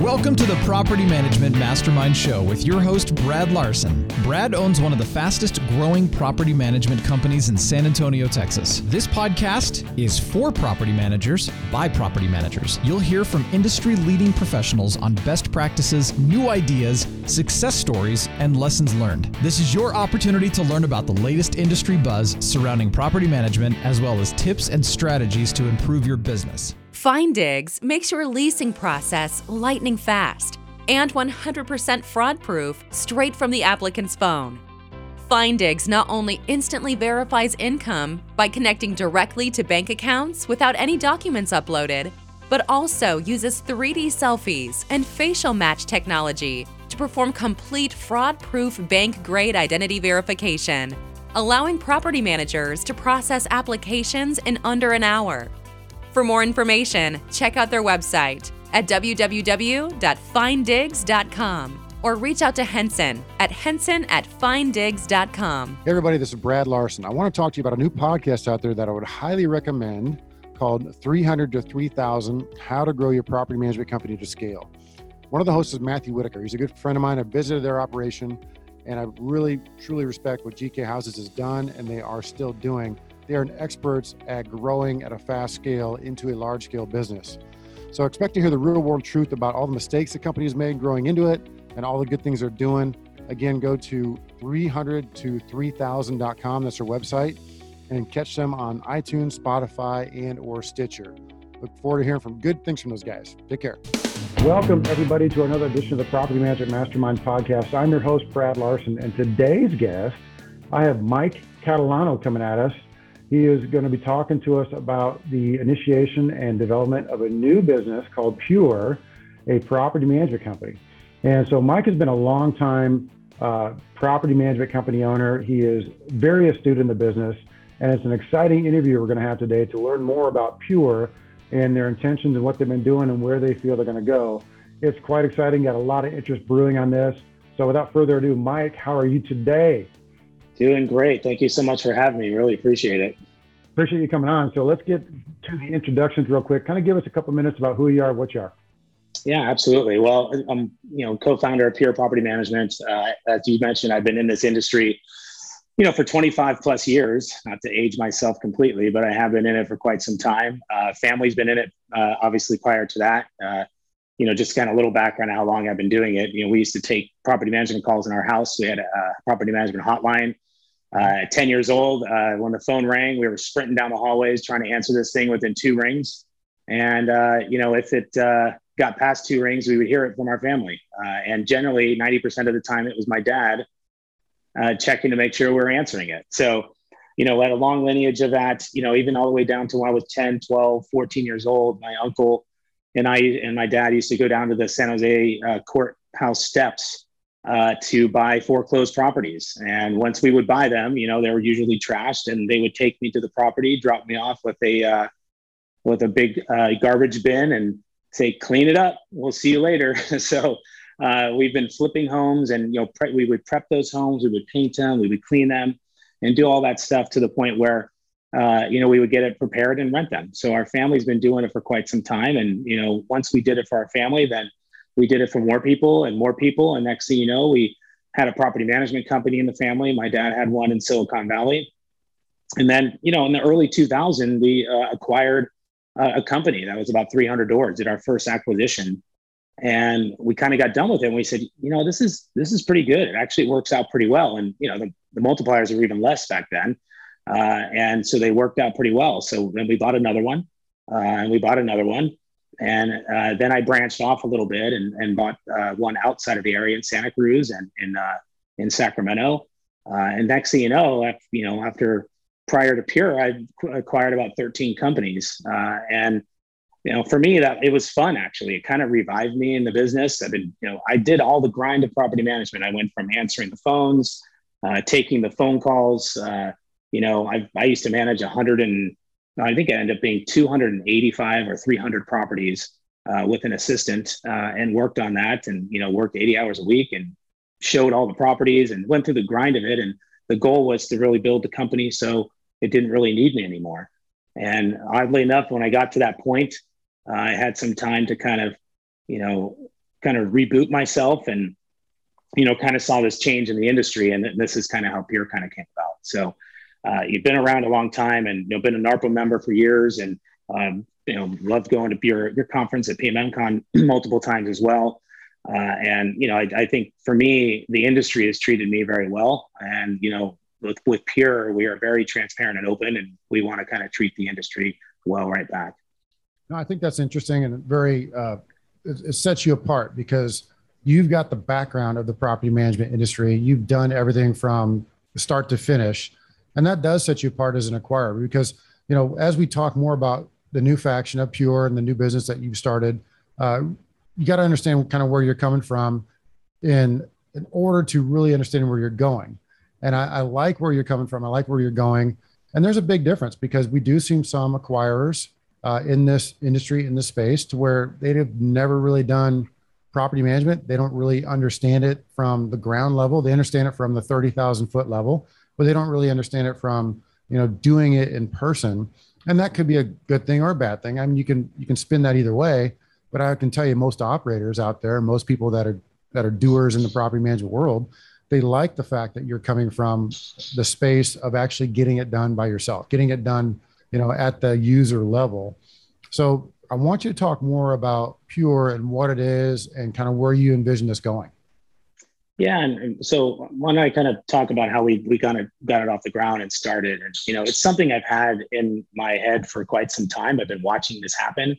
Welcome to the Property Management Mastermind Show with your host, Brad Larsen. Brad owns one of the fastest growing property management companies in San Antonio, Texas. This podcast is for property managers by property managers. You'll hear from industry leading professionals on best practices, new ideas, success stories, and lessons learned. This is your opportunity to learn about the latest industry buzz surrounding property management, as well as tips and strategies to improve your business. Findigs makes your leasing process lightning fast and 100% fraud proof straight from the applicant's phone. Findigs not only instantly verifies income by connecting directly to bank accounts without any documents uploaded, but also uses 3D selfies and facial match technology to perform complete fraud proof bank grade identity verification, allowing property managers to process applications in under an hour. For more information, check out their website at www.findigs.com or reach out to Henson at henson at findigs.com. Hey, everybody, this is Brad Larsen. I want to talk to you about a new podcast out there that I would highly recommend called 300 to 3000 How to Grow Your Property Management Company to Scale. One of the hosts is Matthew Whitaker. He's a good friend of mine. I visited their operation and I really, truly respect what GK Houses has done and they are still doing they are experts at growing at a fast scale into a large scale business. So expect to hear the real world truth about all the mistakes the company has made growing into it and all the good things they're doing. Again, go to 300 to 3000.com. That's their website and catch them on iTunes, Spotify, and or Stitcher. Look forward to hearing from good things from those guys. Take care. Welcome everybody to another edition of the Property Management Mastermind podcast. I'm your host, Brad Larsen, and today's guest, I have Mike Catalano coming at us. He is going to be talking to us about the initiation and development of a new business called Pure, a property management company. And so Mike has been a long time uh, property management company owner. He is very astute in the business, and it's an exciting interview we're going to have today to learn more about Pure and their intentions and what they've been doing and where they feel they're going to go. It's quite exciting. Got a lot of interest brewing on this. So without further ado, Mike, how are you today? Doing great. Thank you so much for having me. Really appreciate it. Appreciate you coming on. So let's get to the introductions real quick. Kind of give us a couple minutes about who you are, what you are. Yeah, absolutely. Well, I'm you know co-founder of Pure Property Management. Uh, as you mentioned, I've been in this industry, you know, for 25 plus years. Not to age myself completely, but I have been in it for quite some time. Uh, family's been in it, uh, obviously, prior to that. Uh, you know, just kind of a little background on how long I've been doing it. You know, we used to take property management calls in our house. We had a property management hotline uh, 10 years old, uh, when the phone rang, we were sprinting down the hallways trying to answer this thing within two rings. And, uh, you know, if it uh, got past two rings, we would hear it from our family. Uh, and generally, 90% of the time, it was my dad uh, checking to make sure we were answering it. So, you know, had a long lineage of that, you know, even all the way down to when I was 10, 12, 14 years old, my uncle and I and my dad used to go down to the San Jose courthouse steps uh, to buy foreclosed properties. And once we would buy them, you know, they were usually trashed, and they would take me to the property, drop me off with a uh, with a big uh, garbage bin, and say, "Clean it up. We'll see you later." so. Uh, we've been flipping homes, and you know, pre- we would prep those homes, we would paint them, we would clean them, and do all that stuff to the point where uh, you know, we would get it prepared and rent them. So our family's been doing it for quite some time. And, you know, once we did it for our family, then we did it for more people and more people. And next thing you know, we had a property management company in the family. My dad had one in Silicon Valley. And then, you know, in the early 2000s, we uh, acquired uh, a company that was about 300 doors, did our first acquisition. And we kind of got done with it. And we said, you know, this is this is pretty good. It actually works out pretty well. And you know, the, the multipliers were even less back then. Uh, and so they worked out pretty well. So then we bought another one, uh, and we bought another one, and uh, then I branched off a little bit and, and bought uh, one outside of the area in Santa Cruz and in uh, in Sacramento. Uh, and next thing you know, after, you know, after prior to Pure, I acquired about 13 companies. Uh, and you know, for me, that it was fun actually. It kind of revived me in the business. I've been, you know, I did all the grind of property management. I went from answering the phones, uh, taking the phone calls. you know, I, I used to manage 100 and I think it ended up being 285 or 300 properties uh, with an assistant uh, and worked on that and, you know, worked 80 hours a week and showed all the properties and went through the grind of it. And the goal was to really build the company so it didn't really need me anymore. And oddly enough, when I got to that point, uh, I had some time to kind of, you know, kind of reboot myself and you know kind of saw this change in the industry and this is kind of how Pure kind of came about so uh, you've been around a long time and you know been a NARPM member for years and um, you know loved going to your your conference at pmmcon multiple times as well. Uh, and you know I, I think for me the industry has treated me very well. And you know with, with pure we are very transparent and open and we want to kind of treat the industry well right back. No, I think that's interesting and very uh, it, it sets you apart because you've got the background of the property management industry. You've done everything from start to finish, and that does set you apart as an acquirer because you know as we talk more about the new faction of Pure and the new business that you've started, uh, you got to understand kind of where you're coming from in in order to really understand where you're going. And I, I like where you're coming from. I like where you're going. And there's a big difference because we do see some acquirers uh, in this industry, in this space, to where they've never really done property management. They don't really understand it from the ground level. They understand it from the 30,000 foot level, but they don't really understand it from, you know, doing it in person. And that could be a good thing or a bad thing. I mean, you can, you can spin that either way, but I can tell you most operators out there, most people that are, that are doers in the property management world, they like the fact that you're coming from the space of actually getting it done by yourself, getting it done you know, at the user level. So I want you to talk more about Pure and what it is and kind of where you envision this going. Yeah, and, so why don't I kind of talk about how we we kind of got it off the ground and started? And you know, it's something I've had in my head for quite some time. I've been watching this happen.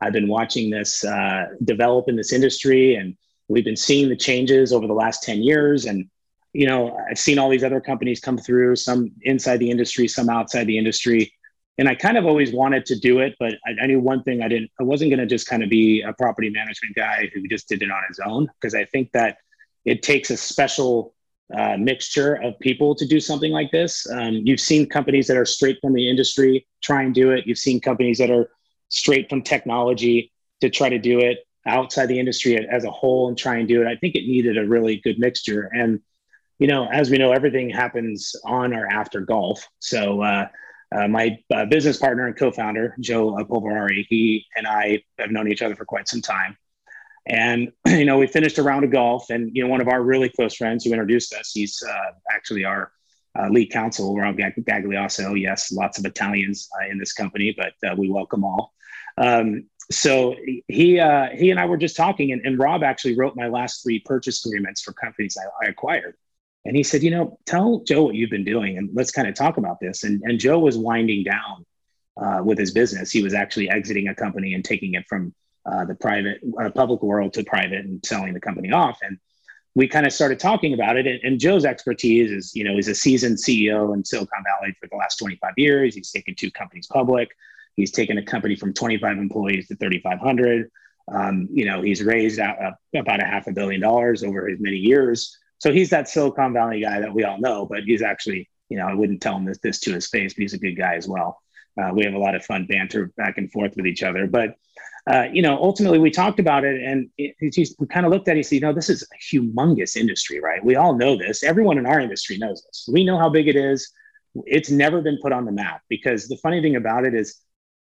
I've been watching this uh, develop in this industry, and we've been seeing the changes over the last ten years. And you know, I've seen all these other companies come through, some inside the industry, some outside the industry and I kind of always wanted to do it, but I, I knew one thing I didn't, I wasn't going to just kind of be a property management guy who just did it on his own. Cause I think that it takes a special uh, mixture of people to do something like this. Um, you've seen companies that are straight from the industry try and do it. You've seen companies that are straight from technology to try to do it outside the industry as a whole and try and do it. I think it needed a really good mixture. And, you know, as we know, everything happens on or after golf. So, uh, uh, my uh, business partner and co-founder, Joe Polverari, he and I have known each other for quite some time. And, you know, we finished a round of golf and, you know, one of our really close friends who introduced us, he's uh, actually our uh, lead counsel, Rob Gag- Gagliasso. Yes, lots of Italians uh, in this company, but uh, we welcome all. Um, so he, he and I were just talking and, and, Rob actually wrote my last three purchase agreements for companies I, I acquired. And he said, you know, tell Joe what you've been doing and let's kind of talk about this. And, and Joe was winding down uh, with his business. He was actually exiting a company and taking it from uh, the private, uh, public world to private and selling the company off. And we kind of started talking about it. And, and, Joe's expertise is, you know, he's a seasoned CEO in Silicon Valley for the last 25 years. He's taken two companies public. He's taken a company from 25 employees to 3,500. Um, you know, he's raised out, uh, about a half a billion dollars over his many years. So he's that Silicon Valley guy that we all know, but he's actually, you know, I wouldn't tell him this, this to his face, but he's a good guy as well. Uh, we have a lot of fun banter back and forth with each other. But, uh, you know, ultimately we talked about it and it, it, we kind of looked at it and said, you know, this is a humongous industry, right? We all know this. Everyone in our industry knows this. We know how big it is. It's never been put on the map because the funny thing about it is,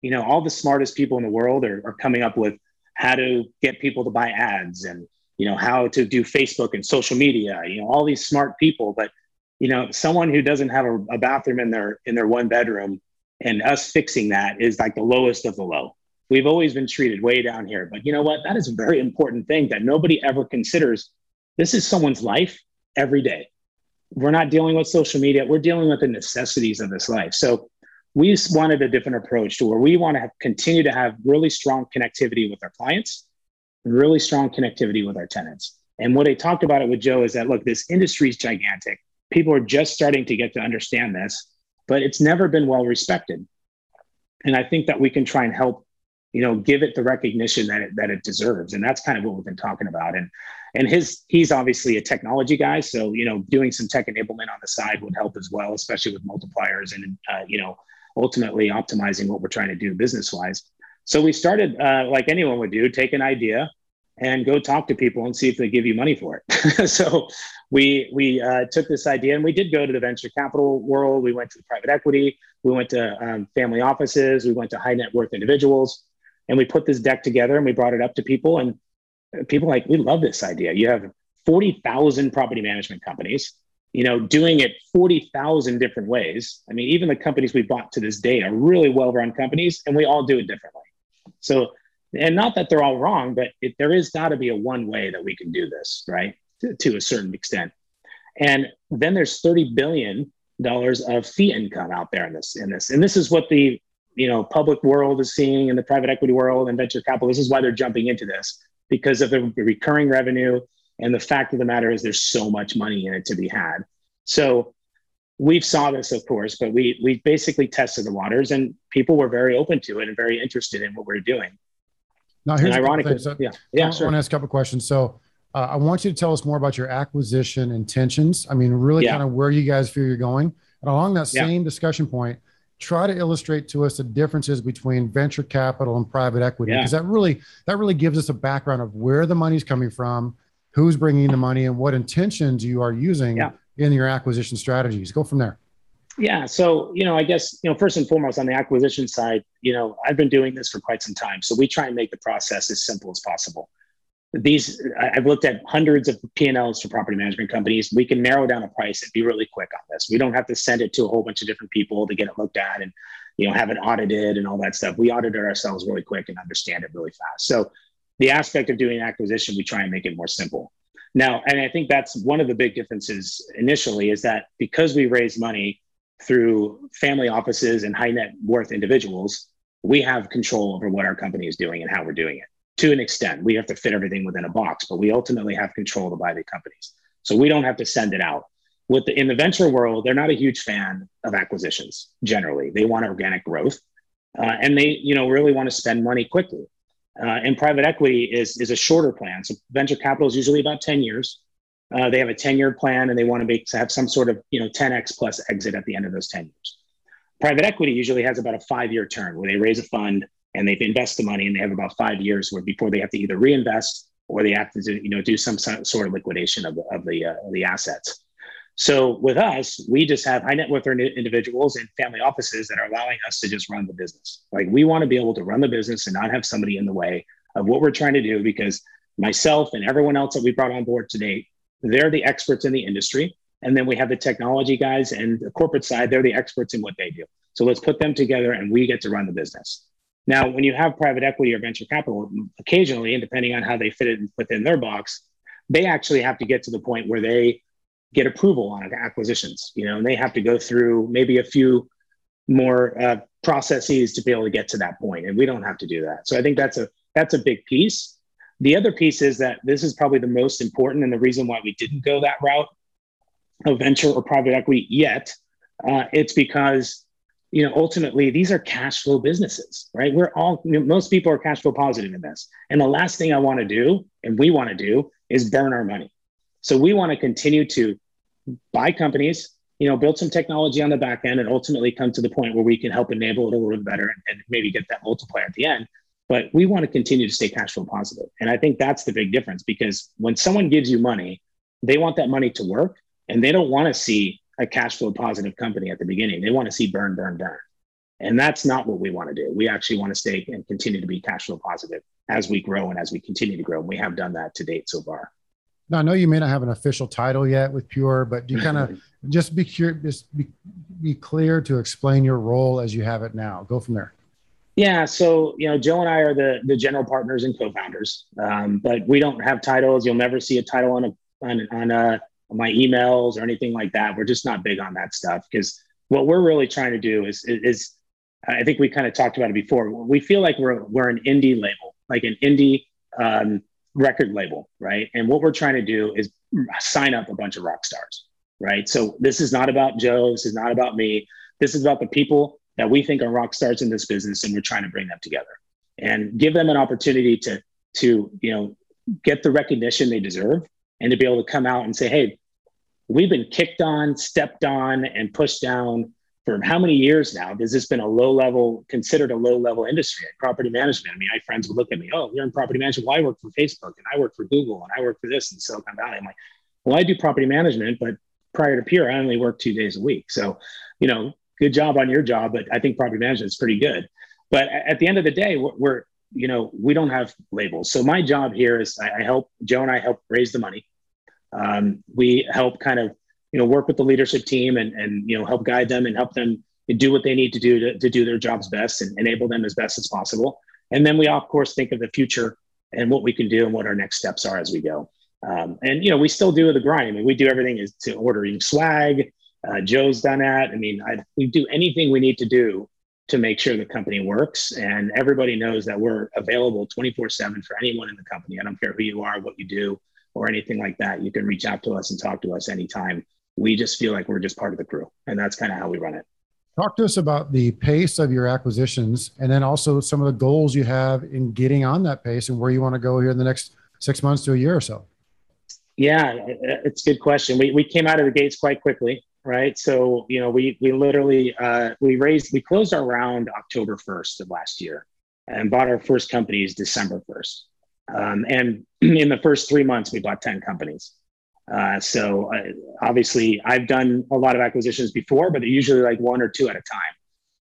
you know, all the smartest people in the world are, are coming up with how to get people to buy ads and you know how to do facebook and social media you know all these smart people but you know someone who doesn't have a, a, bathroom in their in their one bedroom and us fixing that is like the lowest of the low we've always been treated way down here but you know what that is a very important thing that nobody ever considers this is someone's life every day we're not dealing with social media we're dealing with the necessities of this life so we wanted a different approach to where we want to have, continue to have really strong connectivity with our clients really strong connectivity with our tenants. And what I talked about it with Joe is that look, this industry is gigantic. People are just starting to get to understand this, but it's never been well respected. And I think that we can try and help, you know, give it the recognition that it, that it deserves. And that's kind of what we've been talking about. And and his he's obviously a technology guy, so you know, doing some tech enablement on the side would help as well, especially with multipliers and uh, you know, ultimately optimizing what we're trying to do business wise. So we started, uh, like anyone would do, take an idea and go talk to people and see if they give you money for it. so we we uh, took this idea and we did go to the venture capital world. We went to private equity. We went to um, family offices. We went to high net worth individuals, and we put this deck together and we brought it up to people. And people like, we love this idea. You have 40,000 property management companies, you know, doing it 40,000 different ways. I mean, even the companies we bought to this day are really well run companies and we all do it differently. So, and not that they're all wrong, but it, there is got to be a one way that we can do this, right? To, to a certain extent. And then there's 30 billion dollars of fee income out there in this in this and this is what the you know public world is seeing in the private equity world and venture capital this is why they're jumping into this because of the recurring revenue and the fact of the matter is there's so much money in it to be had so we've saw this of course but we we basically tested the waters and people were very open to it and very interested in what we're doing now here's ironically so, yeah yeah I, sure. I want to ask a couple questions so uh, I want you to tell us more about your acquisition intentions. I mean, really yeah. kind of where you guys feel you're going. And along that same yeah. discussion point, try to illustrate to us the differences between venture capital and private equity because yeah. that really that really gives us a background of where the money's coming from, who's bringing the money, and what intentions you are using in your acquisition strategies. Go from there. Yeah. So, you know, I guess, you know, first and foremost on the acquisition side, you know, I've been doing this for quite some time. So we try and make the process as simple as possible these i've looked at hundreds of p&l's for property management companies. We can narrow down a price and be really quick on this. We don't have to send it to a whole bunch of different people to get it looked at and you know have it audited and all that stuff. We audit it ourselves really quick and understand it really fast. So the aspect of doing acquisition we try and make it more simple. Now and i think that's one of the big differences initially is that because we raise money through family offices and high net worth individuals we have control over what our company is doing and how we're doing it to an extent. We have to fit everything within a box, but we ultimately have control to buy the companies. So we don't have to send it out. With the, in the venture world, they're not a huge fan of acquisitions generally. They want organic growth, uh, and they you know really want to spend money quickly. Uh, and private equity is is a shorter plan. So venture capital is usually about ten years. Uh, they have a ten year plan, and they want to make to have some sort of you know ten x plus exit at the end of those ten years. Private equity usually has about a five year term where they raise a fund and they've invested the money and they have about five years where before they have to either reinvest or they have to do, you know do some sort of liquidation of of the, uh, the assets. So with us, we just have high net worth individuals and family offices that are allowing us to just run the business. Like we want to be able to run the business and not have somebody in the way of what we're trying to do because myself and everyone else that we brought on board today, they're the experts in the industry. And then we have the technology guys and the corporate side, they're the experts in what they do. So let's put them together and we get to run the business. Now, when you have private equity or venture capital, occasionally, and depending on how they fit it within their box, they actually have to get to the point where they get approval on acquisitions. You know, and they have to go through maybe a few more uh, processes to be able to get to that point, and we don't have to do that. So I think that's a that's a big piece. The other piece is that this is probably the most important, and the reason why we didn't go that route of venture or private equity yet. Uh, it's because you know, ultimately these are cash flow businesses, right? We're all, you know, most people are cash flow positive in this. And the last thing I want to do, and we want to do, is burn our money. So we want to continue to buy companies, you know, build some technology on the back end and ultimately come to the point where we can help enable it a little bit better and, and maybe get that multiplier at the end. But we want to continue to stay cash flow positive. And I think that's the big difference because when someone gives you money, they want that money to work and they don't want to see a cash flow positive company at the beginning. They want to see burn, burn, burn. And that's not what we want to do. We actually want to stay and continue to be cash flow positive as we grow and as we continue to grow. And we have done that to date so far. Now, I know you may not have an official title yet with Pure, but do you kind of just be clear, just be, be clear to explain your role as you have it now? Go from there. Yeah, so you know, Joe and I are the the general partners and co-founders, um, but we don't have titles. You'll never see a title on a on, on a my emails or anything like that. We're just not big on that stuff because what we're really trying to do is, is I think we kind of talked about it before. We feel like we're, we're an indie label, like an indie um, record label, right? And what we're trying to do is sign up a bunch of rock stars, right? So this is not about Joe. This is not about me. This is about the people that we think are rock stars in this business, and we're trying to bring them together and give them an opportunity to to you know get the recognition they deserve and to be able to come out and say, hey, we've been kicked on, stepped on, and pushed down for how many years now? Has this been a low level, considered a low level industry, property management? I mean, my friends would look at me, oh, you're in property management. Well, I work for Facebook and I work for Google and I work for this in Silicon Valley. I'm like, well, I do property management, but prior to Pure, I only work two days a week. So, you know, good job on your job, but I think property management is pretty good. But at the end of the day, we're, you know, we don't have labels. So my job here is I, I help Joe and I help raise the money. Um, we help kind of, you know, work with the leadership team and, and, you know, help guide them and help them do what they need to do to, to do their jobs best and enable them as best as possible. And then we, of course, think of the future and what we can do and what our next steps are as we go. Um, and, you know, we still do the grind. I mean, we do everything is to ordering swag. Uh, Joe's done that. I mean, I, we do anything we need to do to make sure the company works. And everybody knows that we're available 24 7 for anyone in the company. I don't care who you are, what you do, or anything like that. You can reach out to us and talk to us anytime. We just feel like we're just part of the crew. And that's kind of how we run it. Talk to us about the pace of your acquisitions and then also some of the goals you have in getting on that pace and where you want to go here in the next six months to a year or so. Yeah, it's a good question. We, we came out of the gates quite quickly right? So you know, we we literally uh, we raised we closed our round October first of last year, and bought our first companies December first. Um, and in the first three months, we bought ten companies. Uh, so uh, obviously, I've done a lot of acquisitions before, but they're usually like one or two at a time.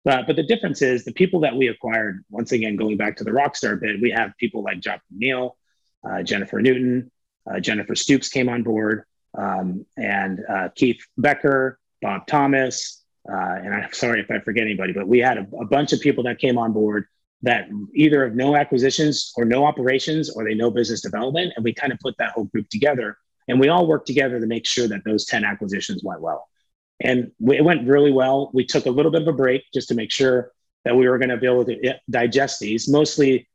But, but the difference is the people that we acquired, once again, going back to the Rockstar bit, we have people like Jeff Neal, uh, Jennifer Newton, uh, Jennifer Stoops came on board um, and uh, Keith Becker, Bob Thomas, uh, and I'm sorry if I forget anybody, but we had a, a, bunch of people that came on board that either have no acquisitions or no operations or they know business development. And we kind of put that whole group together and we all worked together to make sure that those 10 acquisitions went well. And we, it went really well. We took a little bit of a break just to make sure that we were going to be able to digest these. Mostly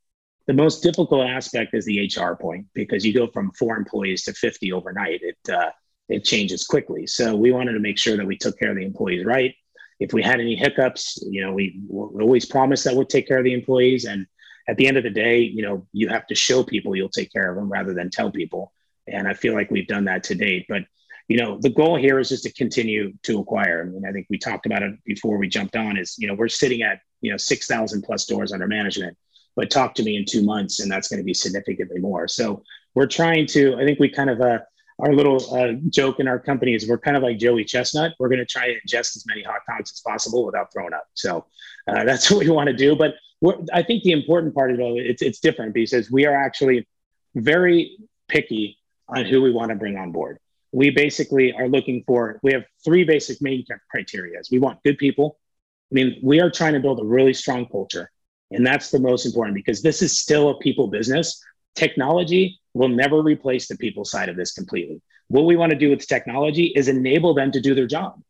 the most difficult aspect is the HR point because you go from four employees to 50 overnight. It, uh, it changes quickly. So we wanted to make sure that we took care of the employees right. If we had any hiccups, you know, we, we always promise that we'll take care of the employees. And at the end of the day, you know, you have to show people you'll take care of them rather than tell people. And I feel like we've done that to date. But you know, the goal here is just to continue to acquire. I mean, I think we talked about it before we jumped on. Is you know, we're sitting at you know six thousand plus doors under management but talk to me in two months and that's going to be significantly more. So we're trying to, I think we kind of, uh, our little uh, joke in our company is we're kind of like Joey Chestnut. We're going to try to ingest as many hot dogs as possible without throwing up. So uh, that's what we want to do. But I think the important part of it, it's, it's different because we are actually very picky on who we want to bring on board. We basically are looking for, we have three basic main criteria. We want good people. I mean, we are trying to build a really strong culture. And that's the most important because this is still a people business. Technology will never replace the people side of this completely. What we want to do with technology is enable them to do their job,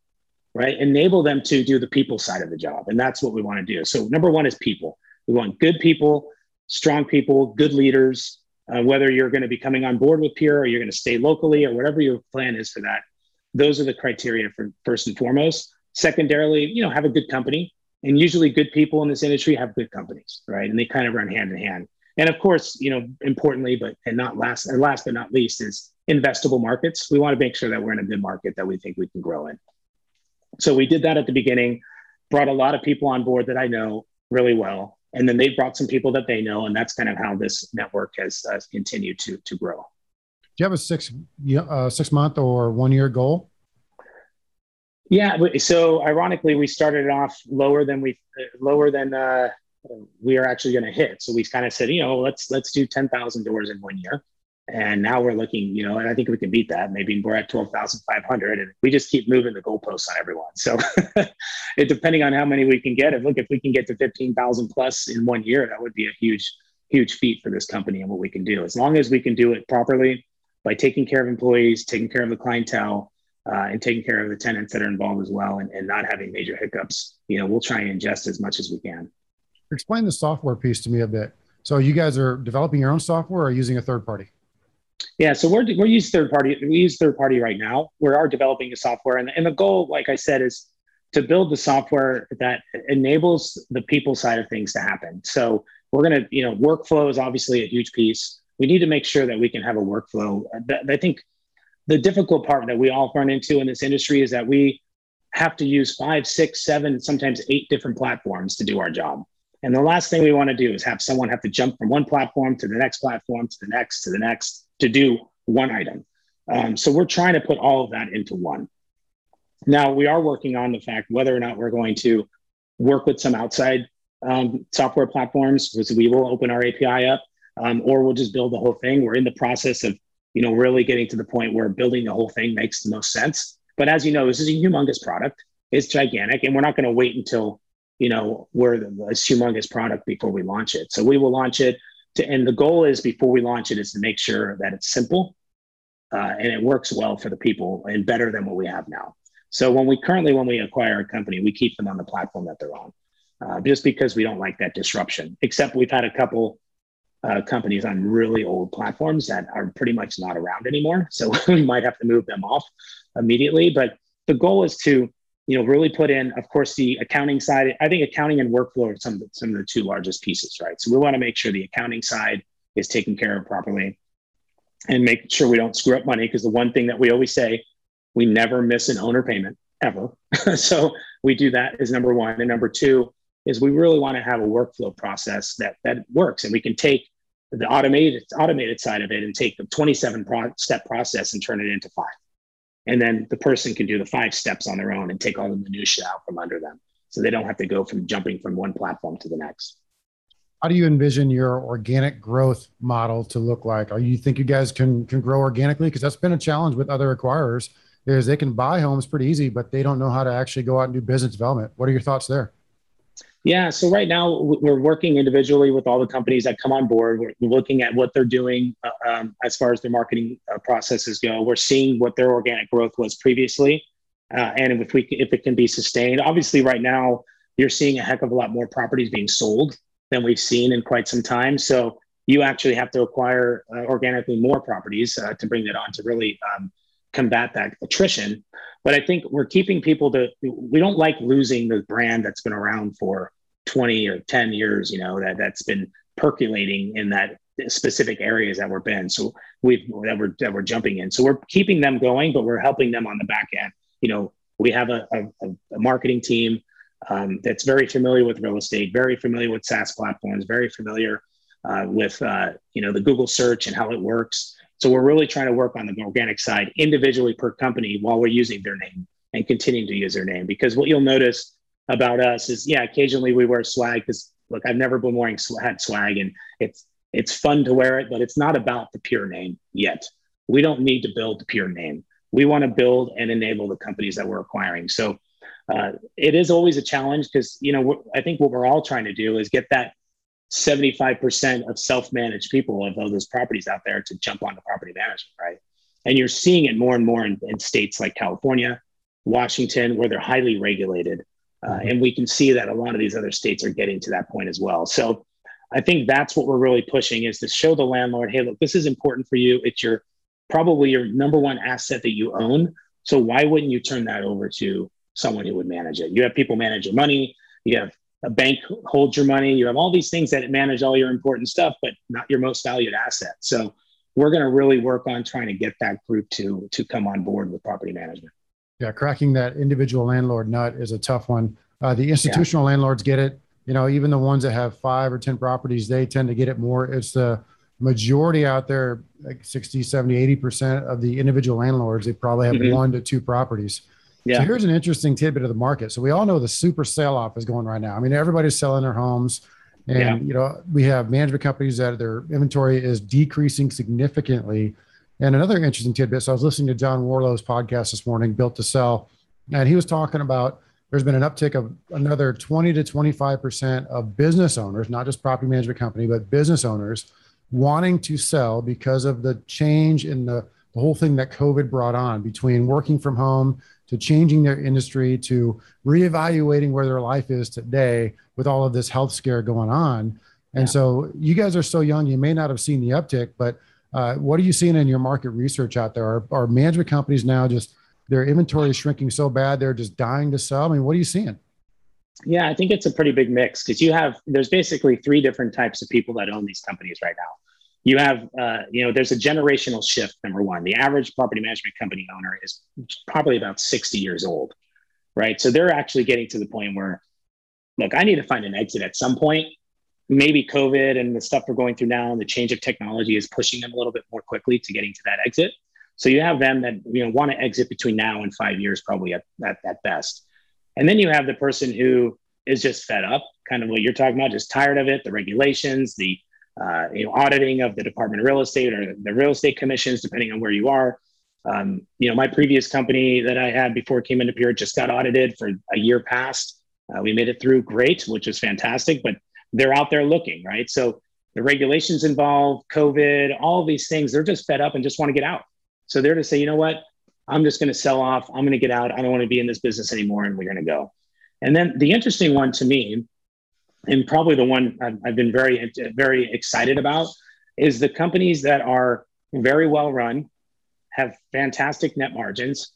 right? Enable them to do the people side of the job. And that's what we want to do. So, number one is people. We want good people, strong people, good leaders. Uh, whether you're going to be coming on board with Pure or you're going to stay locally or whatever your plan is for that, those are the criteria for first and foremost. Secondarily, you know, have a good company and usually good people in this industry have good companies right? And they kind of run hand in hand. And of course you know importantly but and not last and last but not least is investable markets. We want to make sure that we're in a good market that we think we can grow in. So we did that at the beginning brought a lot of people on board that i know really well and then they brought some people that they know and that's kind of how this network has uh, continued to to grow. Do you have a six uh, six month or one year goal yeah. So ironically, we started off lower than we lower than uh, we are actually going to hit. So we kind of said, you know, let's let's do ten thousand doors in one year, and now we're looking, you know, and I think we can beat that. Maybe we're at twelve thousand five hundred, and we just keep moving the goalposts on everyone. So it depending on how many we can get. If look, if we can get to fifteen thousand plus in one year, that would be a huge huge feat for this company and what we can do. As long as we can do it properly by taking care of employees, taking care of the clientele uh, and taking care of the tenants that are involved as well and, and not having major hiccups, you know, we'll try and ingest as much as we can. Explain the software piece to me a bit. So you guys are developing your own software or using a third party? Yeah, so we're we're using third party. We use third party right now. We are developing a software, and, and the goal, like I said, is to build the software that enables the people side of things to happen. So we're going to, you know, workflow is obviously a huge piece. We need to make sure that we can have a workflow. I think the difficult part that we all run into in this industry is that we have to use five, six, seven, sometimes eight different platforms to do our job. And the last thing we want to do is have someone have to jump from one platform to the next platform to the next to the next to do one item. Um, so we're trying to put all of that into one. Now we are working on the fact whether or not we're going to work with some outside um, software platforms. because we will open our API up, um, or we'll just build the whole thing. We're in the process of, you know, really getting to the point where building the whole thing makes the most sense. But as you know, this is a humongous product. It's gigantic, and we're not going to wait until you know we're the, a humongous product before we launch it. So we will launch it. To, and the goal is before we launch it is to make sure that it's simple uh, and it works well for the people and better than what we have now. So when we currently when we acquire a company, we keep them on the platform that they're on uh, just because we don't like that disruption. Except we've had a couple uh, companies on really old platforms that are pretty much not around anymore. So we might have to move them off immediately. But the goal is to you know really put in, of course, the accounting side. I think accounting and workflow are some of the, some of the two largest pieces, right? So we want to make sure the accounting side is taken care of properly and make sure we don't screw up money because the one thing that we always say we never miss an owner payment ever so we do that as number one and number two is we really want to have a workflow process that that works and we can take the automated automated side of it and take the 27 pro- step process and turn it into five. And then the person can do the five steps on their own and take all the minutia out from under them so they don't have to go from jumping from one platform to the next. How do you envision your organic growth model to look like? Are you think you guys can can grow organically? Because that's been a challenge with other acquirers is they can buy homes pretty easy but they don't know how to actually go out and do business development. What are your thoughts there yeah. So right now we're working individually with all the companies that come on board. We're looking at what they're doing uh, um, as far as their marketing uh, processes go. We're seeing what their organic growth was previously, uh, and if we if it can be sustained. Obviously, right now you're seeing a heck of a lot more properties being sold than we've seen in quite some time. So you actually have to acquire uh, organically more properties uh, to bring that on to really um, combat that attrition. But I think we're keeping people to, we don't like losing the brand that's been around for 20 or 10 years, you know, that, that's been percolating in that specific areas that we're in. So we've, that we're, that we're jumping in. So we're keeping them going, but we're helping them on the back end. You know, we have a, a, a marketing team um, that's very familiar with real estate, very familiar with SaaS platforms, very familiar uh, with, uh, you know, the Google search and how it works. So we're really trying to work on the organic side individually per company while we're using their name and continuing to use their name. Because what you'll notice about us is, yeah, occasionally we wear swag because look, I've never been wearing had swag and it's it's fun to wear it, but it's not about the pure name yet. We don't need to build the pure name. We want to build and enable the companies that we're acquiring. So uh, it is always a challenge because you know I think what we're all trying to do is get that 75% of self-managed people of all those properties out there to jump onto property management, right? And you're seeing it more and more in, in states like California, Washington, where they're highly regulated. Uh, mm-hmm. and we can see that a lot of these other states are getting to that point as well. So I think that's what we're really pushing is to show the landlord, hey, look, this is important for you. It's your probably your number one asset that you own. So why wouldn't you turn that over to someone who would manage it? You have people manage your money. You have a bank holds your money. You have all these things that manage all your important stuff, but not your most valued asset. So we're going to really work on trying to get that group to to come on board with property management. Yeah, cracking that individual landlord nut is a tough one. Uh, the institutional yeah. landlords get it. You know, even the ones that have five or 10 properties, they tend to get it more. It's the majority out there, like 60, 70, 80% of the individual landlords, they probably have mm-hmm. one to two properties. Yeah. So here's an interesting tidbit of the market. So we all know the super sell off is going right now. I mean, everybody's selling their homes. And yeah. you know, we have management companies that their inventory is decreasing significantly. And another interesting tidbit. So I was listening to John Warrillow's podcast this morning, Built to Sell, and he was talking about there's been an uptick of another 20 to 25% of business owners, not just property management company, but business owners wanting to sell because of the change in the, the whole thing that COVID brought on between working from home to changing their industry to reevaluating where their life is today with all of this health scare going on. And yeah. so you guys are so young, you may not have seen the uptick, but uh, what are you seeing in your market research out there? Are, are management companies now just their inventory is shrinking so bad they're just dying to sell? I mean, what are you seeing? Yeah, I think it's a pretty big mix because you have there's basically three different types of people that own these companies right now you have uh, you know there's a generational shift number one the average property management company owner is probably about 60 years old right so they're actually getting to the point where look i need to find an exit at some point maybe covid and the stuff we're going through now and the change of technology is pushing them a little bit more quickly to getting to that exit so you have them that you know want to exit between now and five years probably at, at, at best and then you have the person who is just fed up kind of what you're talking about, just tired of it, the regulations, the uh, you know, auditing of the Department of Real Estate or the real estate commissions, depending on where you are. Um, you know, my previous company that I had before came into Pure just got audited for a year past. Uh, we made it through great, which was fantastic, but they're out there looking, right? So the regulations involved, COVID, all these things, they're just fed up and just want to get out. So they're to say, you know what? I'm just going to sell off. I'm going to get out. I don't want to be in this business anymore. And we're going to go. And then the interesting one to me, and probably the one I've, I've been very, very excited about, is the companies that are very well run, have fantastic net margins,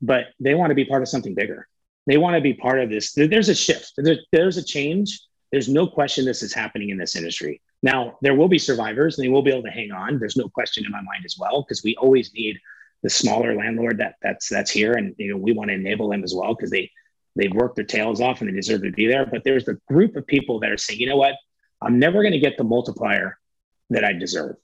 but they want to be part of something bigger. They want to be part of this. There's a shift, there's a change. There's no question this is happening in this industry. Now, there will be survivors and they will be able to hang on. There's no question in my mind as well, because we always need the smaller landlord that that's that's here. And you know, we want to enable them as well because they they've worked their tails off and they deserve to be there. But there's a group of people that are saying, you know what, I'm never going to get the multiplier that I deserve.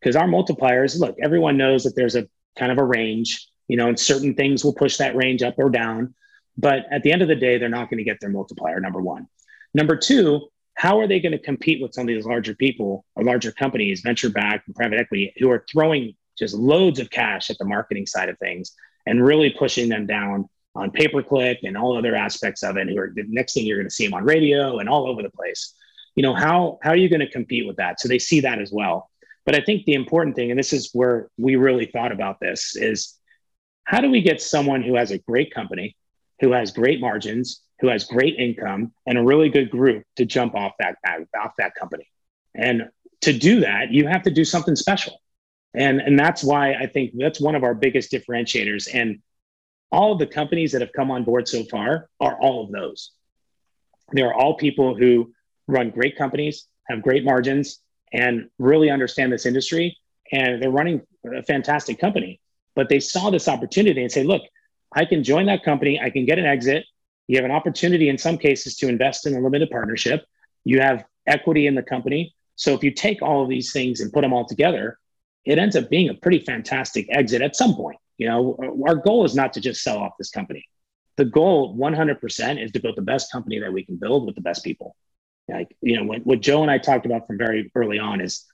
Because our multipliers, look, everyone knows that there's a kind of a range, you know, and certain things will push that range up or down. But at the end of the day, they're not going to get their multiplier, number one. Number two, how are they going to compete with some of these larger people or larger companies, venture backed and private equity, who are throwing just loads of cash at the marketing side of things and really pushing them down on pay per click and all other aspects of it? Who are the next thing you're going to see them on radio and all over the place. You know, how, how are you going to compete with that? So they see that as well. But I think the important thing, and this is where we really thought about this, is how do we get someone who has a great company, who has great margins, who has great income, and a really good group to jump off that off that company? And to do that, you have to do something special. And, and that's why I think that's one of our biggest differentiators. And all of the companies that have come on board so far are all of those. They're all people who run great companies, have great margins, and really understand this industry. And they're running a fantastic company. But they saw this opportunity and say, look, I can join that company, I can get an exit. You have an opportunity in some cases to invest in a limited partnership. You have equity in the company. So if you take all of these things and put them all together, it ends up being a pretty fantastic exit at some point. You know, our goal is not to just sell off this company. The goal 100% is to build the best company that we can build with the best people. Like, you know, what, what Joe and I talked about from very early on is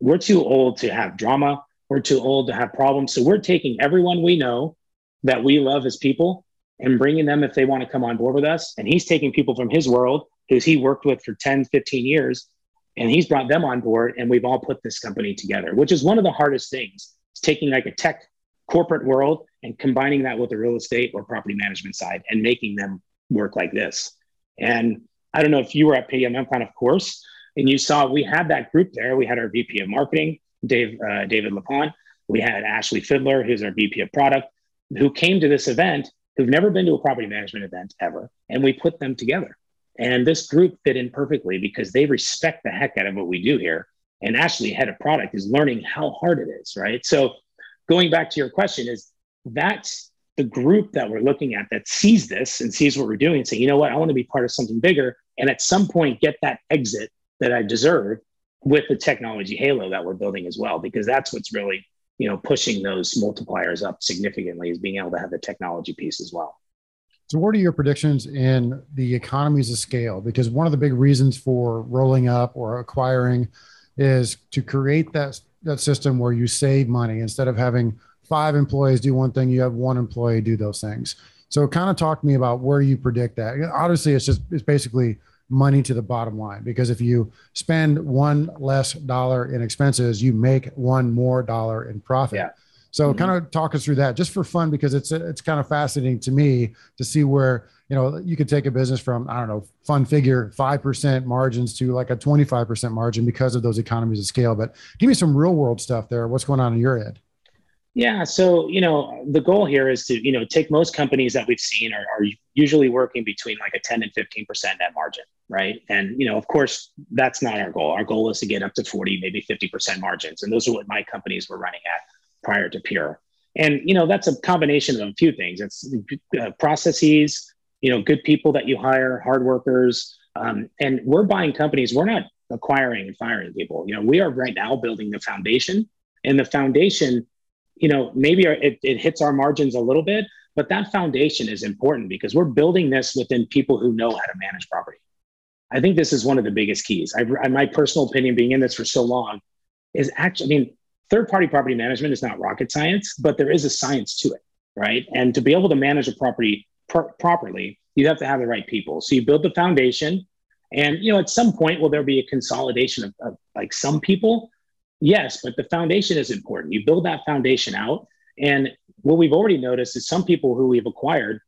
we're too old to have drama. We're too old to have problems. So we're taking everyone we know that we love as people and bringing them if they want to come on board with us. And he's taking people from his world who's he worked with for 10, 15 years, and he's brought them on board. And we've all put this company together, which is one of the hardest things. It's taking like a tech corporate world and combining that with the real estate or property management side and making them work like this. And I don't know if you were at PMM of course, and you saw we had that group there. We had our VP of marketing, Dave, uh, David Lapon. We had Ashley Fiddler, who's our VP of product, who came to this event, who've never been to a property management event ever. And we put them together. And this group fit in perfectly because they respect the heck out of what we do here. And Ashley, head of product, is learning how hard it is, right? So going back to your question, is that's the group that we're looking at that sees this and sees what we're doing and say, you know what, I want to be part of something bigger and at some point get that exit that I deserve with the technology halo that we're building as well, because that's what's really you know pushing those multipliers up significantly is being able to have the technology piece as well. So, what are your predictions in the economies of scale? Because one of the big reasons for rolling up or acquiring is to create that that system where you save money instead of having five employees do one thing, you have one employee do those things. So, kind of talk to me about where you predict that. Obviously, it's just it's basically money to the bottom line because if you spend one less dollar in expenses, you make one more dollar in profit. Yeah. So mm-hmm. kind of talk us through that just for fun because it's it's kind of fascinating to me to see where you know you could take a business from I don't know fun figure five percent margins to like a twenty five percent margin because of those economies of scale. But give me some real world stuff there. What's going on in your head? Yeah. So, you know, the goal here is to, you know, take most companies that we've seen are, are usually working between like a 10 and 15% net margin, right? And, you know, of course, that's not our goal. Our goal is to get up to 40, maybe 50% margins. And those are what my companies were running at prior to Pure. And, you know, that's a combination of a few things. It's uh, processes, you know, good people that you hire, hard workers. Um, and we're buying companies. We're not acquiring and firing people. You know, we are right now building the foundation and the foundation you know, maybe it, it hits our margins a little bit, but that foundation is important because we're building this within people who know how to manage property. I think this is one of the biggest keys. I, my personal opinion, being in this for so long, is actually, I mean, third party property management is not rocket science, but there is a science to it, right? And to be able to manage a property pr- properly, you have to have the right people. So you build the foundation, and you know, at some point, will there be a consolidation of, of like some people? Yes, but the foundation is important. You build that foundation out, and what we've already noticed is some people who we've acquired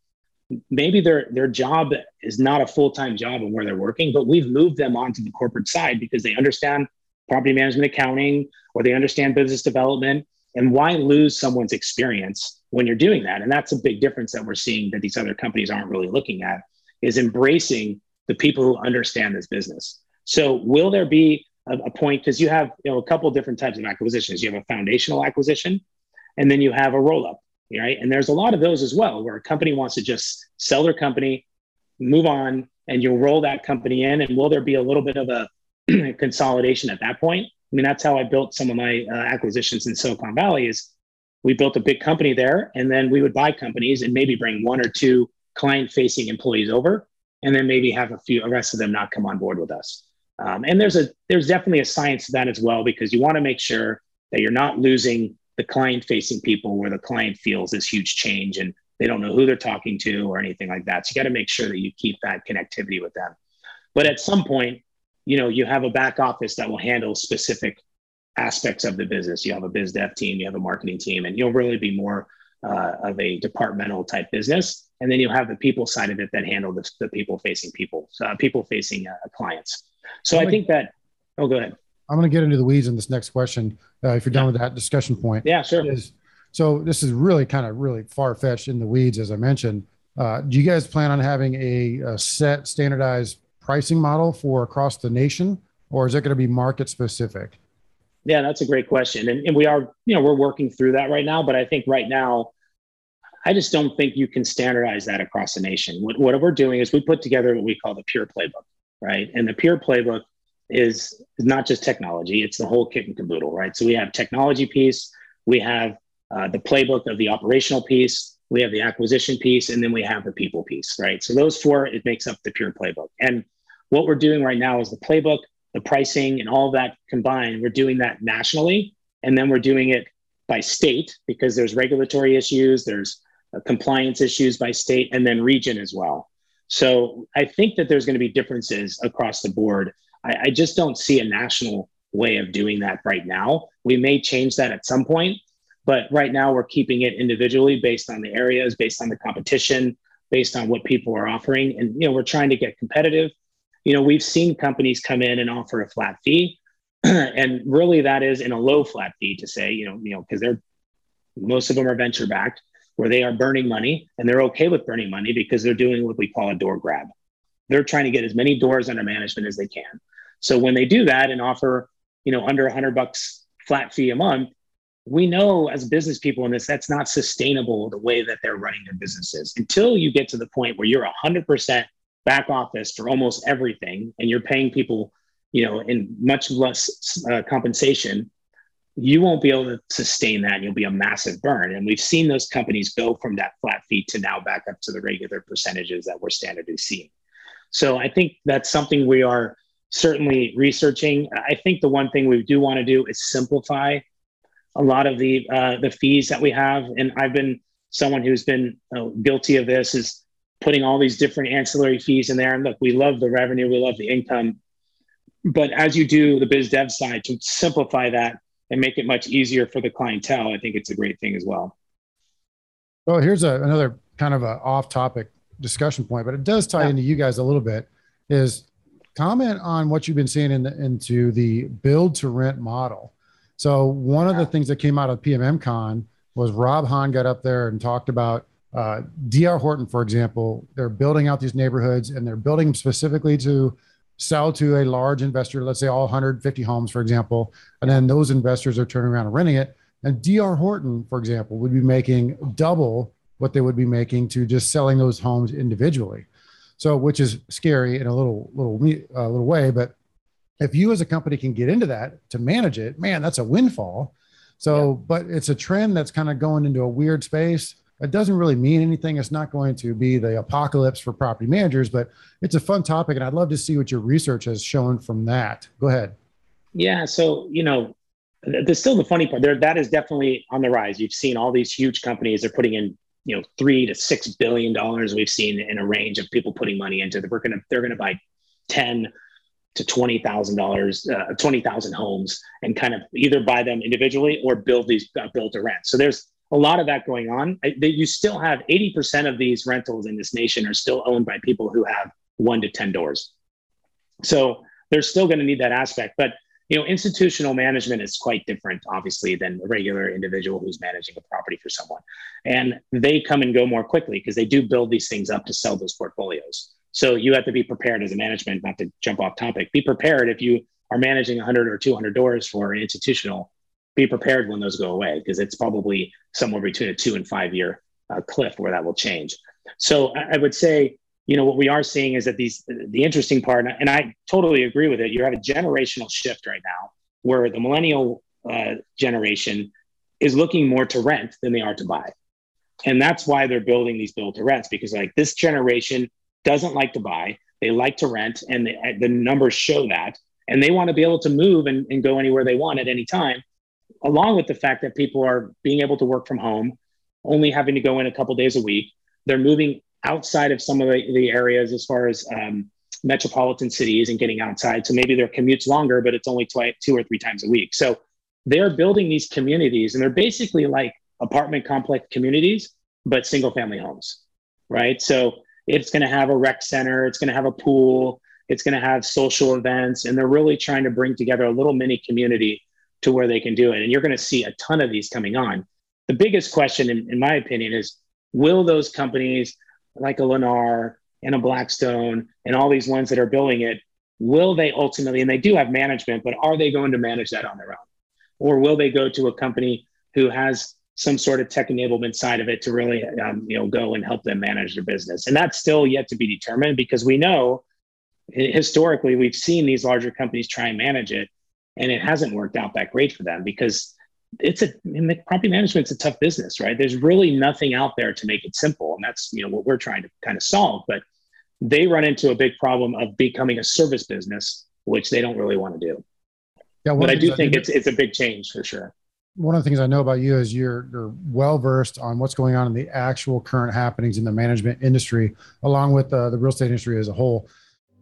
maybe their their job is not a full-time job and where they're working but we've moved them onto the corporate side because they understand property management accounting or they understand business development. And why lose someone's experience when you're doing that? And that's a big difference that we're seeing that these other companies aren't really looking at is embracing the people who understand this business. So will there be a, a point because you have you know a couple different types of acquisitions. You have a foundational acquisition and then you have a roll up right? And there's a lot of those as well, where a company wants to just sell their company, move on, and you'll roll that company in. And will there be a little bit of a consolidation at that point? I mean, that's how I built some of my uh, acquisitions in Silicon Valley. Is we built a big company there, and then we would buy companies and maybe bring one or two client-facing employees over, and then maybe have a few, the rest of them not come on board with us. Um, and there's a there's definitely a science to that as well because you want to make sure that you're not losing the client facing people where the client feels this huge change and they don't know who they're talking to or anything like that. So you got to make sure that you keep that connectivity with them. But at some point, you know, you have a back office that will handle specific aspects of the business. You have a biz dev team, you have a marketing team, and you'll really be more uh, of a departmental type business. And then you'll have the people side of it that handle the, the people facing people, uh, people facing uh, clients. So I think that, oh, go ahead. I'm going to get into the weeds in this next question. Uh, if you're done with that discussion point. Yeah, sure. Is, so this is really kind of really far fetched in the weeds, as I mentioned. Uh, do you guys plan on having a, a, set standardized pricing model for across the nation, or is it going to be market specific? Yeah, that's a great question, and, and we are, you know, we're working through that right now. But I think right now, I just don't think you can standardize that across the nation. What, what we're doing is we put together what we call the Pure Playbook, right? And the Pure Playbook is, not just technology, it's the whole kit and caboodle, right? So we have technology piece, we have uh, the playbook of the operational piece, we have the acquisition piece, and then we have the people piece, right? So those four, it makes up the pure playbook. And what we're doing right now is the playbook, the pricing, and all that combined, we're doing that nationally. And then we're doing it by state because there's regulatory issues, there's uh, compliance issues by state, and then region as well. So I think that there's going to be differences across the board I, I just don't see a national way of doing that right now. We may change that at some point, but right now we're keeping it individually based on the areas, based on the competition, based on what people are offering. And, you know, we're trying to get competitive. You know, we've seen companies come in and offer a flat fee. and really that is in a low flat fee to say, you know, you know, because they're most of them are venture backed where they are burning money and they're okay with burning money because they're doing what we call a door grab. They're trying to get as many doors under management as they can. So when they do that and offer, you know, under 100 bucks flat fee a month, we know as business people in this that's not sustainable the way that they're running their businesses. Until you get to the point where you're 100% back office for almost everything and you're paying people you know in much less uh, compensation you won't be able to sustain that and you'll be a massive burn. And we've seen those companies go from that flat fee to now back up to the regular percentages that we're standardly seeing. So i think that's something we are certainly researching. I think the one thing we do want to do is simplify a lot of the uh, the fees that we have. And I've been someone who's been uh, guilty of this is putting all these different ancillary fees in there. And look, we love the revenue, we love the income, but as you do the biz dev side to simplify that and make it much easier for the clientele, I think it's a great thing as well. Well, here's a, another kind of a off topic discussion point, but it does tie yeah. into you guys a little bit. Is comment on what you've been seeing in the, into the build to rent model. So one of the things that came out of PMM Con was Rob Hahn got up there and talked about uh, DR Horton, for example. They're building out these neighborhoods and they're building specifically to sell to a large investor, let's say all 150 homes, for example, and then those investors are turning around and renting it. And DR Horton, for example, would be making double what they would be making to just selling those homes individually. So, which is scary in a little little uh, little way, but if you as a company can get into that to manage it, man, that's a windfall. So, yeah. but it's a trend that's kind of going into a weird space. it doesn't really mean anything. It's not going to be the apocalypse for property managers, but it's a fun topic. And I'd love to see what your research has shown from that. Go ahead. Yeah. So, you know, there's still the funny part there. That is definitely on the rise. You've seen all these huge companies, they're putting in, you know, three to six billion dollars. We've seen in a range of people putting money into the, we're to, they're going to buy 10 to twenty thousand uh, dollars, twenty thousand homes, and kind of either buy them individually or build these uh, build to rent. So there's a lot of that going on. They, you still have eighty percent of these rentals in this nation are still owned by people who have one to ten doors. So they're still going to need that aspect, but you know, institutional management is quite different, obviously, than a regular individual who's managing a property for someone. And they come and go more quickly because they do build these things up to sell those portfolios. So you have to be prepared as a management, not to jump off topic. Be prepared if you are managing 100 or 200 doors for an institutional. Be prepared when those go away because it's probably somewhere between a two and five year uh, cliff where that will change. So I, I would say, you know, what we are seeing is that these the interesting part, and I totally agree with it. You have a generational shift right now where the millennial uh, generation is looking more to rent than they are to buy. And that's why they're building these build to rents because like this generation doesn't like to buy. They like to rent, and the, the numbers show that. And they want to be able to move and, and go anywhere they want at any time, along with the fact that people are being able to work from home, only having to go in a couple days a week. They're moving outside of some of the, the areas as far as um, metropolitan cities and getting outside. So maybe their commute's longer, but it's only twice, two or three times a week. So they're building these communities, and they're basically like apartment complex communities, but single family homes, right? So it's going to have a rec center, it's going to have a pool, it's going to have social events, and they're really trying to bring together a little mini community to where they can do it. And you're going to see a ton of these coming on. The biggest question, in, in my opinion, is will those companies like a Lennar and a Blackstone and all these ones that are building it, will they ultimately, and they do have management, but are they going to manage that on their own? Or will they go to a company who has some sort of tech enablement side of it to really um, you know go and help them manage their business and that's still yet to be determined because we know historically we've seen these larger companies try and manage it and it hasn't worked out that great for them because it's a property management's a tough business right? There's really nothing out there to make it simple and that's you know what we're trying to kind of solve but they run into a big problem of becoming a service business which they don't really want to do. Yeah, but i do think it's it's a big change for sure. One of the things I know about you is you're you're well versed on what's going on in the actual current happenings in the management industry, along with uh, the real estate industry as a whole.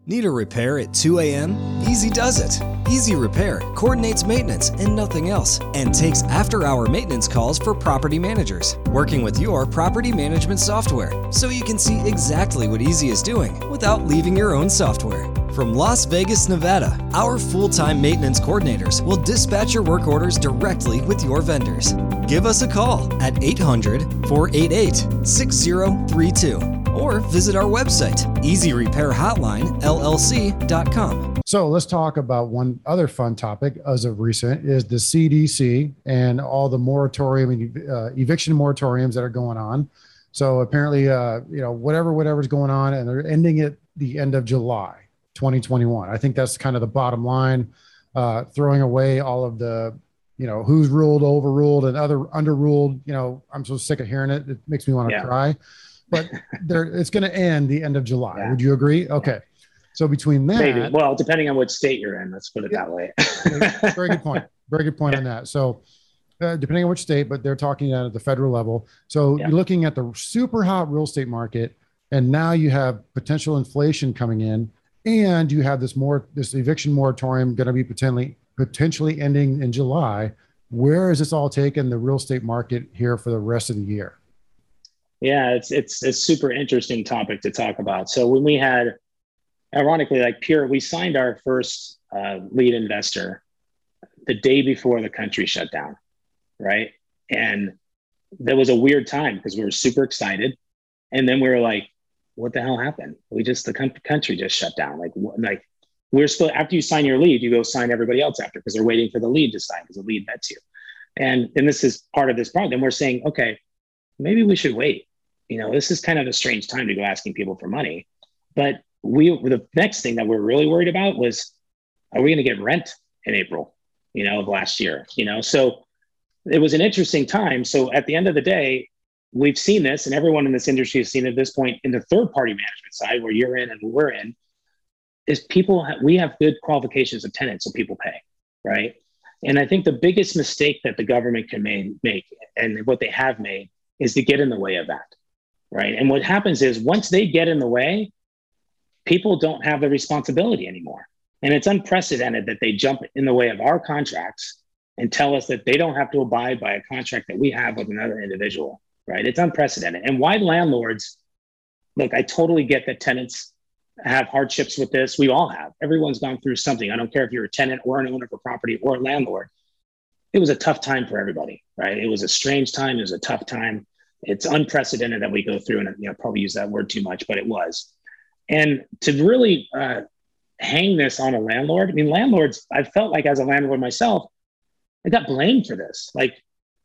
Need a repair at 2 a.m.? Easy does it. Easy Repair coordinates maintenance and nothing else, and takes after hour maintenance calls for property managers, working with your property management software so you can see exactly what Easy is doing without leaving your own software. From Las Vegas, Nevada, our full time maintenance coordinators will dispatch your work orders directly with your vendors. Give us a call at 800 488 6032 or visit our website, easyrepairhotlinellc.com. So let's talk about one other fun topic as of recent is the CDC and all the moratorium, uh, eviction moratoriums that are going on. So apparently, uh, you know, whatever, whatever's going on, and they're ending at the end of July. 2021. I think that's kind of the bottom line. Uh, throwing away all of the, you know, who's ruled, overruled, and other underruled. You know, I'm so sick of hearing it. It makes me want to yeah. cry. But there, it's going to end the end of July. Yeah. Would you agree? Okay. Yeah. So between that, Maybe. well, depending on what state you're in, let's put it that way. Very good point. Very good point on that. So. Uh, depending on which state, but they're talking at the federal level. So you're looking at the super hot real estate market, and now you have potential inflation coming in and you have this more this eviction moratorium going to be potentially potentially ending in July. Where is this all taking the real estate market here for the rest of the year? Yeah, it's it's a super interesting topic to talk about. So when we had, ironically, like Pure, we signed our first uh, lead investor the day before the country shut down, right? And that was a weird time because we were super excited, and then we were like, what the hell happened? We just the country just shut down. Like like we're still after you sign your lead, you go sign everybody else after because they're waiting for the lead to sign because the lead vets you. And and this is part of this problem. Then we're saying, okay, maybe we should wait. You know, this is kind of a strange time to go asking people for money. But we the next thing that we're really worried about was, are we going to get rent in April? You know, of last year. You know, so it was an interesting time. So at the end of the day, we've seen this, and everyone in this industry has seen it at this point in the third party management side, where you're in and we're in, is people, we have good qualifications of tenants, so people pay, right? And I think the biggest mistake that the government can make, and what they have made, is to get in the way of that, right? And what happens is once they get in the way, people don't have the responsibility anymore. And it's unprecedented that they jump in the way of our contracts and tell us that they don't have to abide by a contract that we have with another individual, right? It's unprecedented. And why landlords, look, I totally get that tenants have hardships with this. We all have. Everyone's gone through something. I don't care if you're a tenant or an owner of a property or a landlord. It was a tough time for everybody, right? It was a strange time. It was a tough time. It's unprecedented that we go through, and you know, probably use that word too much, but it was. And to really uh, hang this on a landlord, I mean, landlords. I felt like as a landlord myself, I got blamed for this. Like,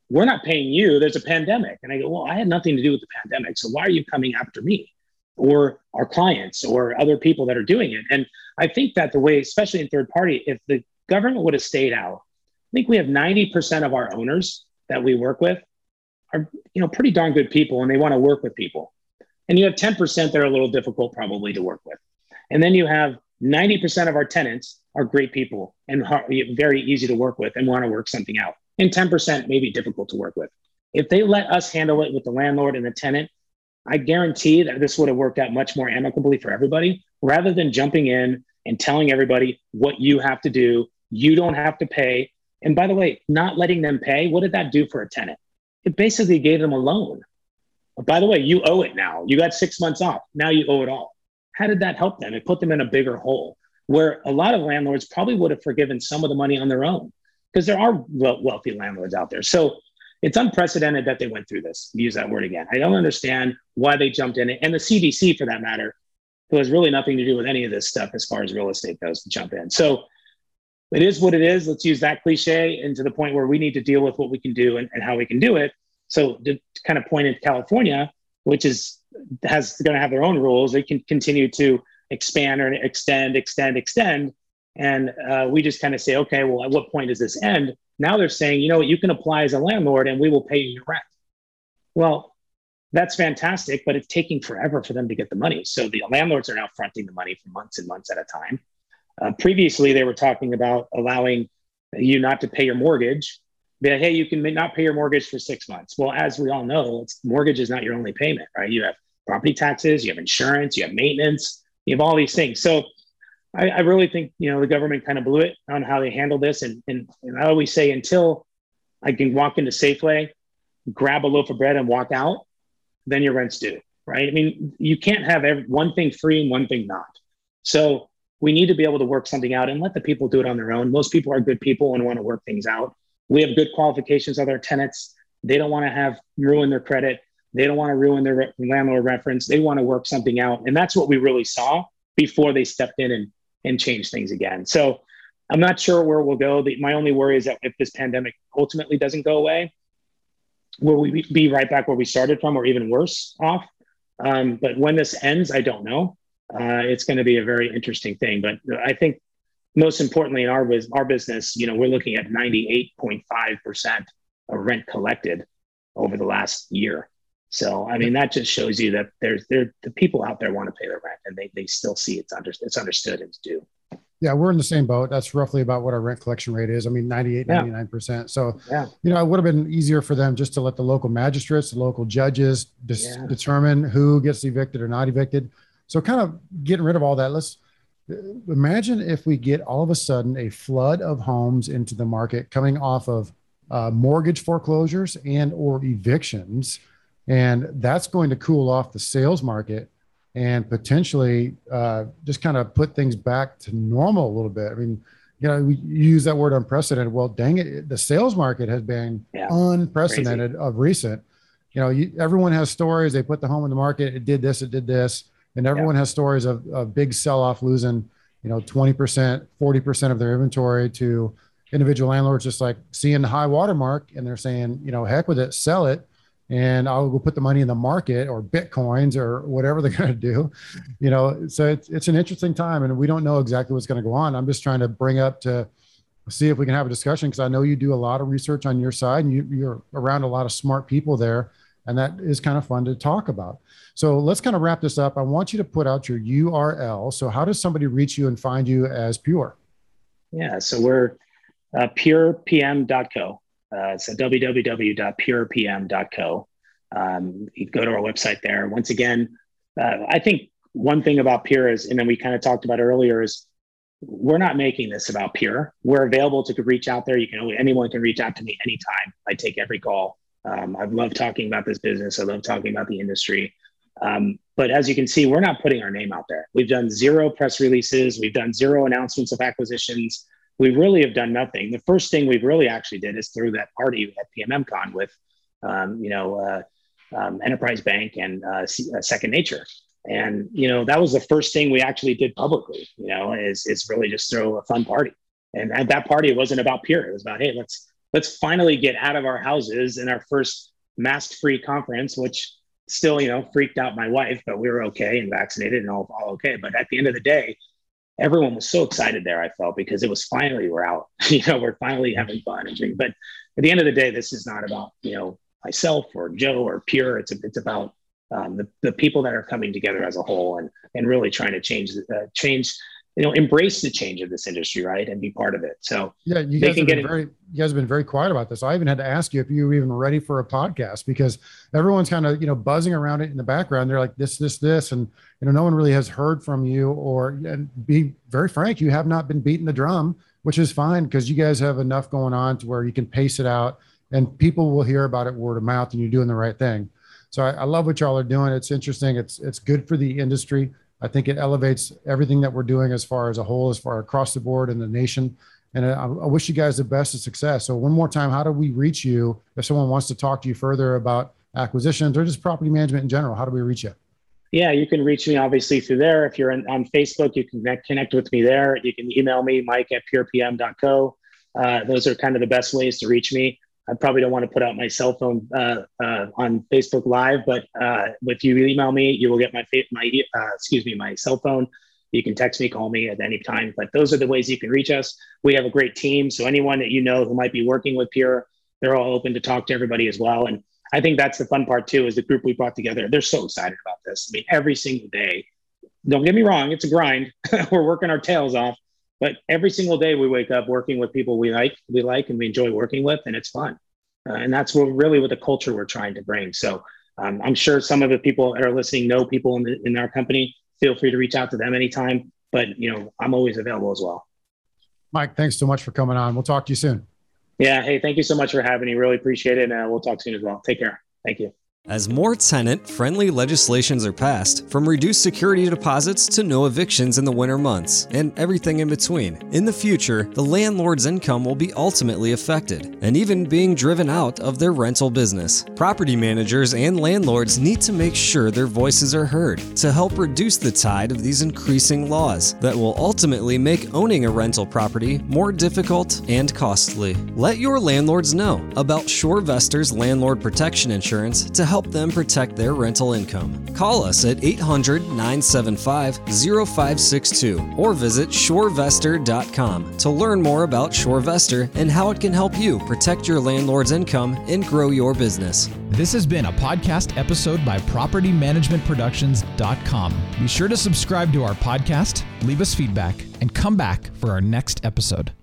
we're not paying you. There's a pandemic, and I go, well, I had nothing to do with the pandemic. So why are you coming after me? or our clients or other people that are doing it. And I think that the way, especially in third party, if the government would have stayed out, I think we have 90% of our owners that we work with are, you know, pretty darn good people and they want to work with people. And you have 10% that are a little difficult probably to work with. And then you have 90% of our tenants are great people and very easy to work with and want to work something out. And 10% may be difficult to work with. If they let us handle it with the landlord and the tenant, I guarantee that this would have worked out much more amicably for everybody rather than jumping in and telling everybody what you have to do. You don't have to pay. And by the way, not letting them pay, what did that do for a tenant? It basically gave them a loan. By the way, you owe it now. You got six months off. Now you owe it all. How did that help them? It put them in a bigger hole where a lot of landlords probably would have forgiven some of the money on their own because there are wealthy landlords out there. So it's unprecedented that they went through this. Use that word again. I don't understand why they jumped in it. And the CDC, for that matter, who has really nothing to do with any of this stuff as far as real estate goes, to jump in. So it is what it is. Let's use that cliche and to the point where we need to deal with what we can do and, and how we can do it. So to, kind of point into California, which is has going to have their own rules, they can continue to expand or extend, extend, extend. And uh, we just kind of say, okay, well, at what point does this end? Now they're saying, you know what, you can apply as a landlord and we will pay you your rent. Well, that's fantastic, but it's taking forever for them to get the money. So the landlords are now fronting the money for months and months at a time. Uh, previously, they were talking about allowing you not to pay your mortgage. But hey, you can not pay your mortgage for six months. Well, as we all know, mortgage is not your only payment, right? You have property taxes, you have insurance, you have maintenance, you have all these things. So I, I, really think you know the government kind of blew it on how they handled this, and, and and I always say until I can walk into Safeway, grab a loaf of bread, and walk out, then your rent's due, right? I mean, you can't have every, one thing free and one thing not. So we need to be able to work something out and let the people do it on their own. Most people are good people and want to work things out. We have good qualifications of our tenants. They don't want to have ruin their credit. They don't want to ruin their re- landlord reference. They want to work something out, and that's what we really saw before they stepped in and and change things again. So I'm not sure where we'll go. The, my only worry is that if this pandemic ultimately doesn't go away, will we be right back where we started from or even worse off? Um, but when this ends, I don't know. Uh, it's going to be a very interesting thing. But I think most importantly in our, our business, you know, we're looking at 98.5% of rent collected over the last year. So, I mean, that just shows you that there's there the people out there want to pay their rent and they, they still see it's under it's understood and it's due. Yeah, we're in the same boat. That's roughly about what our rent collection rate is. I mean, 98, yeah. 99%. So, yeah. you know, it would have been easier for them just to let the local magistrates, the local judges dis- yeah. determine who gets evicted or not evicted. So, kind of getting rid of all that. Let's imagine if we get all of a sudden a flood of homes into the market coming off of uh, mortgage foreclosures and or evictions and that's going to cool off the sales market and potentially uh, just kind of put things back to normal a little bit. I mean, you know, we use that word unprecedented. Well, dang it, the sales market has been yeah, unprecedented crazy. of recent. You know, you, everyone has stories. They put the home in the market. It did this. It did this. And everyone yeah. has stories of, a big sell-off losing, you know, 20%, 40% of their inventory to individual landlords just like seeing the high watermark and they're saying, you know, heck with it, sell it and I'll go put the money in the market or bitcoins or whatever they're going to do. You know, so it's it's an interesting time, and we don't know exactly what's going to go on. I'm just trying to bring up to see if we can have a discussion because I know you do a lot of research on your side, and you, you're around a lot of smart people there And that is kind of fun to talk about. So let's kind of wrap this up. I want you to put out your URL. So, how does somebody reach you and find you as Pure? Yeah, so we're uh, purepm.co. Uh, it's www.purepm.co. Um, you go to our website there. Once again, uh, I think one thing about Pure is, and then we kind of talked about earlier, is we're not making this about Pure. We're available to reach out there. You can anyone can reach out to me anytime. I take every call. Um, I love talking about this business. I love talking about the industry. Um, but as you can see, we're not putting our name out there. We've done zero press releases. We've done zero announcements of acquisitions. We really have done nothing. The first thing we've really actually did is through that party at PMMCon with, um, you know, uh, um, Enterprise Bank and uh, uh, Second Nature. And you know that was the first thing we actually did publicly. You know, is is really just throw a fun party. And at that party, it wasn't about Pure. It was about hey, let's let's finally get out of our houses in our first mask-free conference, which still you know freaked out my wife, but we were okay and vaccinated and all all okay. But at the end of the day, everyone was so excited there. I felt because it was finally we're out. you know, we're finally having fun and. But at the end of the day, this is not about you know myself or Joe or Pure. It's it's about um, the, the people that are coming together as a whole and and really trying to change uh, change you know embrace the change of this industry right and be part of it so yeah you guys, have been very, you guys have been very quiet about this i even had to ask you if you were even ready for a podcast because everyone's kind of you know buzzing around it in the background they're like this this this and you know no one really has heard from you or and be very frank you have not been beating the drum which is fine because you guys have enough going on to where you can pace it out and people will hear about it word of mouth and you're doing the right thing so I, I love what y'all are doing. It's interesting. It's it's good for the industry. I think it elevates everything that we're doing as far as a whole, as far across the board in the nation. And I, I, wish you guys the best of success. So one more time, how do we reach you if someone wants to talk to you further about acquisitions or just property management in general? How do we reach you? Yeah, you can reach me obviously through there. If you're in, on Facebook, you can connect, with me there. You can email me, mike at purepm.co. Uh, those are kind of the best ways to reach me. I probably don't want to put out my cell phone uh, uh, on Facebook Live, but uh, if you email me, you will get my my uh, excuse me my cell phone. You can text me, call me at any time. But those are the ways you can reach us. We have a great team, so anyone that you know who might be working with Pure, they're all open to talk to everybody as well. And I think that's the fun part too. Is the group we brought together? They're so excited about this. I mean, every single day. Don't get me wrong; it's a grind. We're working our tails off, but every single day we wake up working with people we like, we like, and we enjoy working with, and it's fun. Uh, and that's what really what the culture we're trying to bring. So um, I'm sure some of the people that are listening know people in, the, in our company. Feel free to reach out to them anytime. But you know, I'm always available as well. Mike, thanks so much for coming on. We'll talk to you soon. Yeah. Hey, thank you so much for having me. Really appreciate it. And uh, we'll talk soon as well. Take care. Thank you. As more tenant friendly legislations are passed, from reduced security deposits to no evictions in the winter months, and everything in between, in the future, the landlord's income will be ultimately affected, and even being driven out of their rental business. Property managers and landlords need to make sure their voices are heard to help reduce the tide of these increasing laws that will ultimately make owning a rental property more difficult and costly. Let your landlords know about SureVestor's landlord protection insurance to help them protect their rental income. Call us at 800 975 0562 or visit surevestor.com to learn more about SureVestor and how it can help you protect your landlord's income and grow your business. This has been a podcast episode by PropertyManagementProductions.com. Be sure to subscribe to our podcast, leave us feedback, and come back for our next episode.